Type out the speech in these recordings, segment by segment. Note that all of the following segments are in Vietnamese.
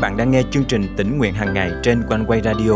bạn đang nghe chương trình tỉnh nguyện hàng ngày trên quanh quay radio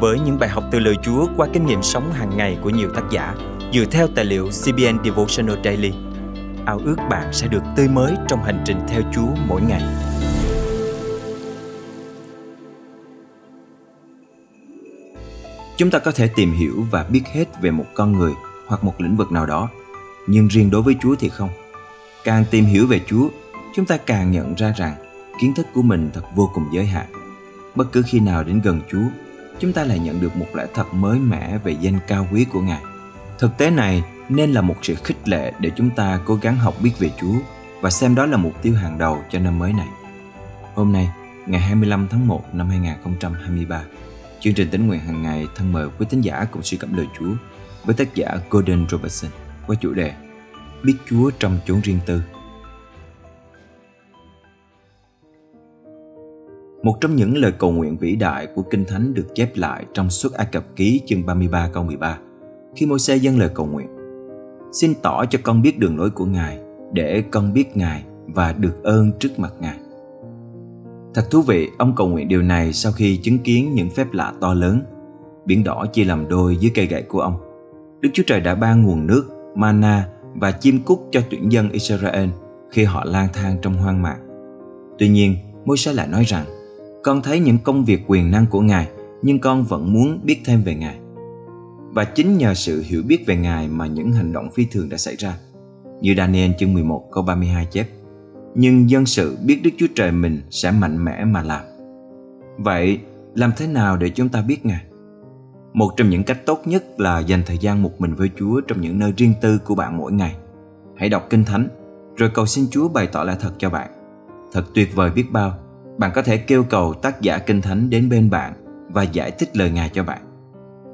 với những bài học từ lời Chúa qua kinh nghiệm sống hàng ngày của nhiều tác giả dựa theo tài liệu CBN Devotional Daily. Ao ước bạn sẽ được tươi mới trong hành trình theo Chúa mỗi ngày. Chúng ta có thể tìm hiểu và biết hết về một con người hoặc một lĩnh vực nào đó, nhưng riêng đối với Chúa thì không. Càng tìm hiểu về Chúa, chúng ta càng nhận ra rằng kiến thức của mình thật vô cùng giới hạn. Bất cứ khi nào đến gần Chúa, chúng ta lại nhận được một lẽ thật mới mẻ về danh cao quý của Ngài. Thực tế này nên là một sự khích lệ để chúng ta cố gắng học biết về Chúa và xem đó là mục tiêu hàng đầu cho năm mới này. Hôm nay, ngày 25 tháng 1 năm 2023, chương trình tính nguyện hàng ngày thân mời quý tín giả cùng suy cảm lời Chúa với tác giả Gordon Robertson qua chủ đề Biết Chúa trong chốn riêng tư Một trong những lời cầu nguyện vĩ đại của Kinh Thánh được chép lại trong suốt Ai Cập ký chương 33 câu 13 khi môi xe dâng lời cầu nguyện. Xin tỏ cho con biết đường lối của Ngài để con biết Ngài và được ơn trước mặt Ngài. Thật thú vị, ông cầu nguyện điều này sau khi chứng kiến những phép lạ to lớn. Biển đỏ chia làm đôi dưới cây gậy của ông. Đức Chúa Trời đã ban nguồn nước, mana và chim cút cho tuyển dân Israel khi họ lang thang trong hoang mạc. Tuy nhiên, Môi-se lại nói rằng con thấy những công việc quyền năng của Ngài, nhưng con vẫn muốn biết thêm về Ngài. Và chính nhờ sự hiểu biết về Ngài mà những hành động phi thường đã xảy ra. Như Daniel chương 11 câu 32 chép. Nhưng dân sự biết Đức Chúa Trời mình sẽ mạnh mẽ mà làm. Vậy, làm thế nào để chúng ta biết Ngài? Một trong những cách tốt nhất là dành thời gian một mình với Chúa trong những nơi riêng tư của bạn mỗi ngày. Hãy đọc Kinh Thánh, rồi cầu xin Chúa bày tỏ lại thật cho bạn. Thật tuyệt vời biết bao bạn có thể kêu cầu tác giả kinh thánh đến bên bạn và giải thích lời Ngài cho bạn.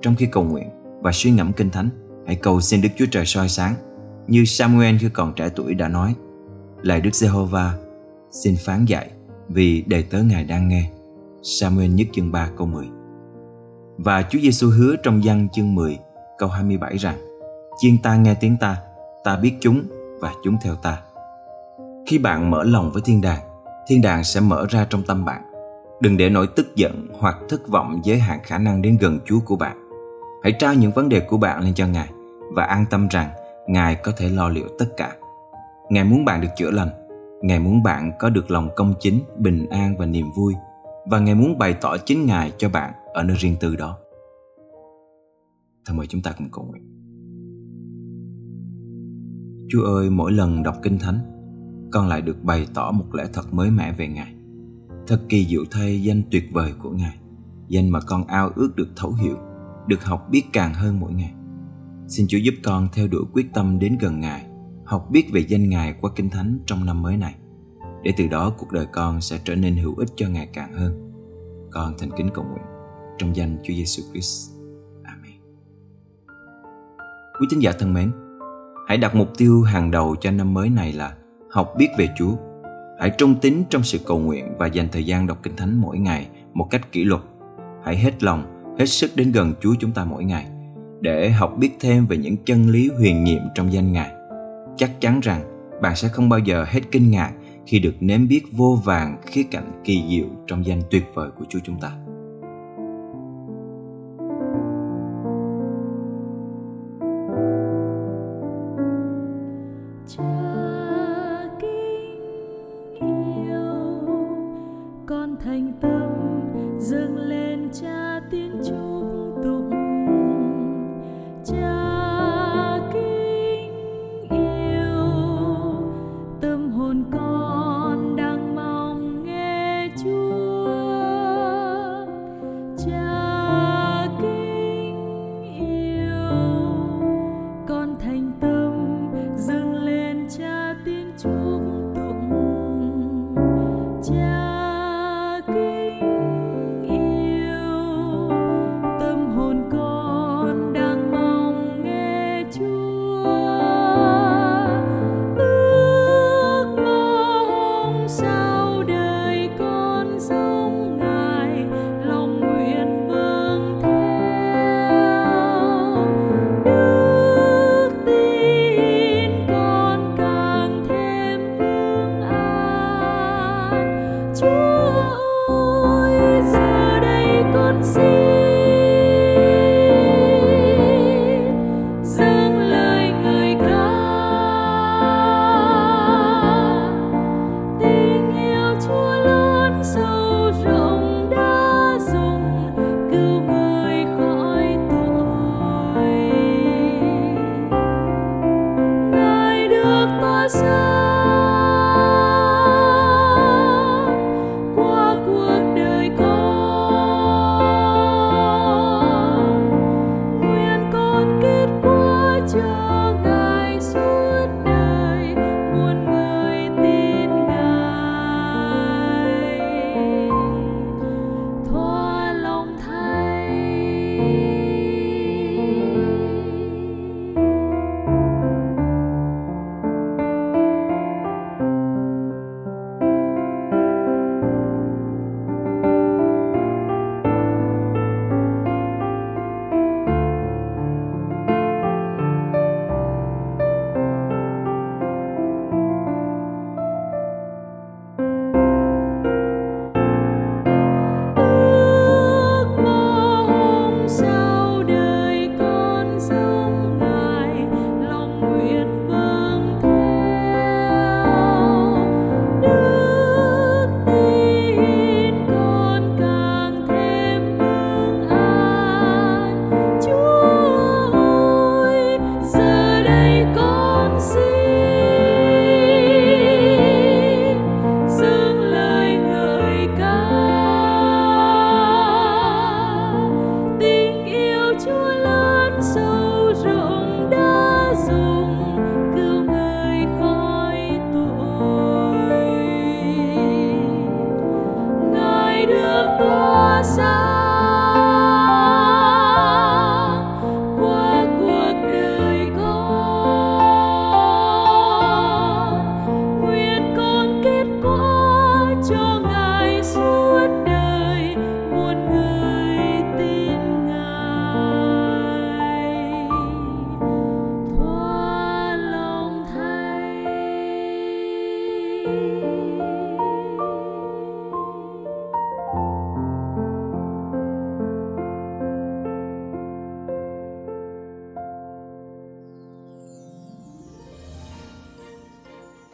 Trong khi cầu nguyện và suy ngẫm kinh thánh, hãy cầu xin Đức Chúa Trời soi sáng, như Samuel khi còn trẻ tuổi đã nói, Lạy Đức jehovah xin phán dạy vì đầy tớ Ngài đang nghe. Samuel nhất chương 3 câu 10 Và Chúa Giêsu hứa trong văn chương 10 câu 27 rằng Chiên ta nghe tiếng ta, ta biết chúng và chúng theo ta. Khi bạn mở lòng với thiên đàng, thiên đàng sẽ mở ra trong tâm bạn. Đừng để nỗi tức giận hoặc thất vọng giới hạn khả năng đến gần Chúa của bạn. Hãy trao những vấn đề của bạn lên cho Ngài và an tâm rằng Ngài có thể lo liệu tất cả. Ngài muốn bạn được chữa lành. Ngài muốn bạn có được lòng công chính, bình an và niềm vui. Và Ngài muốn bày tỏ chính Ngài cho bạn ở nơi riêng tư đó. Thôi mời chúng ta cùng cầu nguyện. Chúa ơi, mỗi lần đọc Kinh Thánh, con lại được bày tỏ một lẽ thật mới mẻ về Ngài. Thật kỳ diệu thay danh tuyệt vời của Ngài, danh mà con ao ước được thấu hiểu, được học biết càng hơn mỗi ngày. Xin Chúa giúp con theo đuổi quyết tâm đến gần Ngài, học biết về danh Ngài qua Kinh Thánh trong năm mới này, để từ đó cuộc đời con sẽ trở nên hữu ích cho Ngài càng hơn. Con thành kính cầu nguyện trong danh Chúa Giêsu Christ. Amen. Quý tín giả thân mến, hãy đặt mục tiêu hàng đầu cho năm mới này là học biết về Chúa. Hãy trung tín trong sự cầu nguyện và dành thời gian đọc Kinh Thánh mỗi ngày một cách kỷ luật. Hãy hết lòng, hết sức đến gần Chúa chúng ta mỗi ngày để học biết thêm về những chân lý huyền nhiệm trong danh Ngài. Chắc chắn rằng bạn sẽ không bao giờ hết kinh ngạc khi được nếm biết vô vàng khía cạnh kỳ diệu trong danh tuyệt vời của Chúa chúng ta.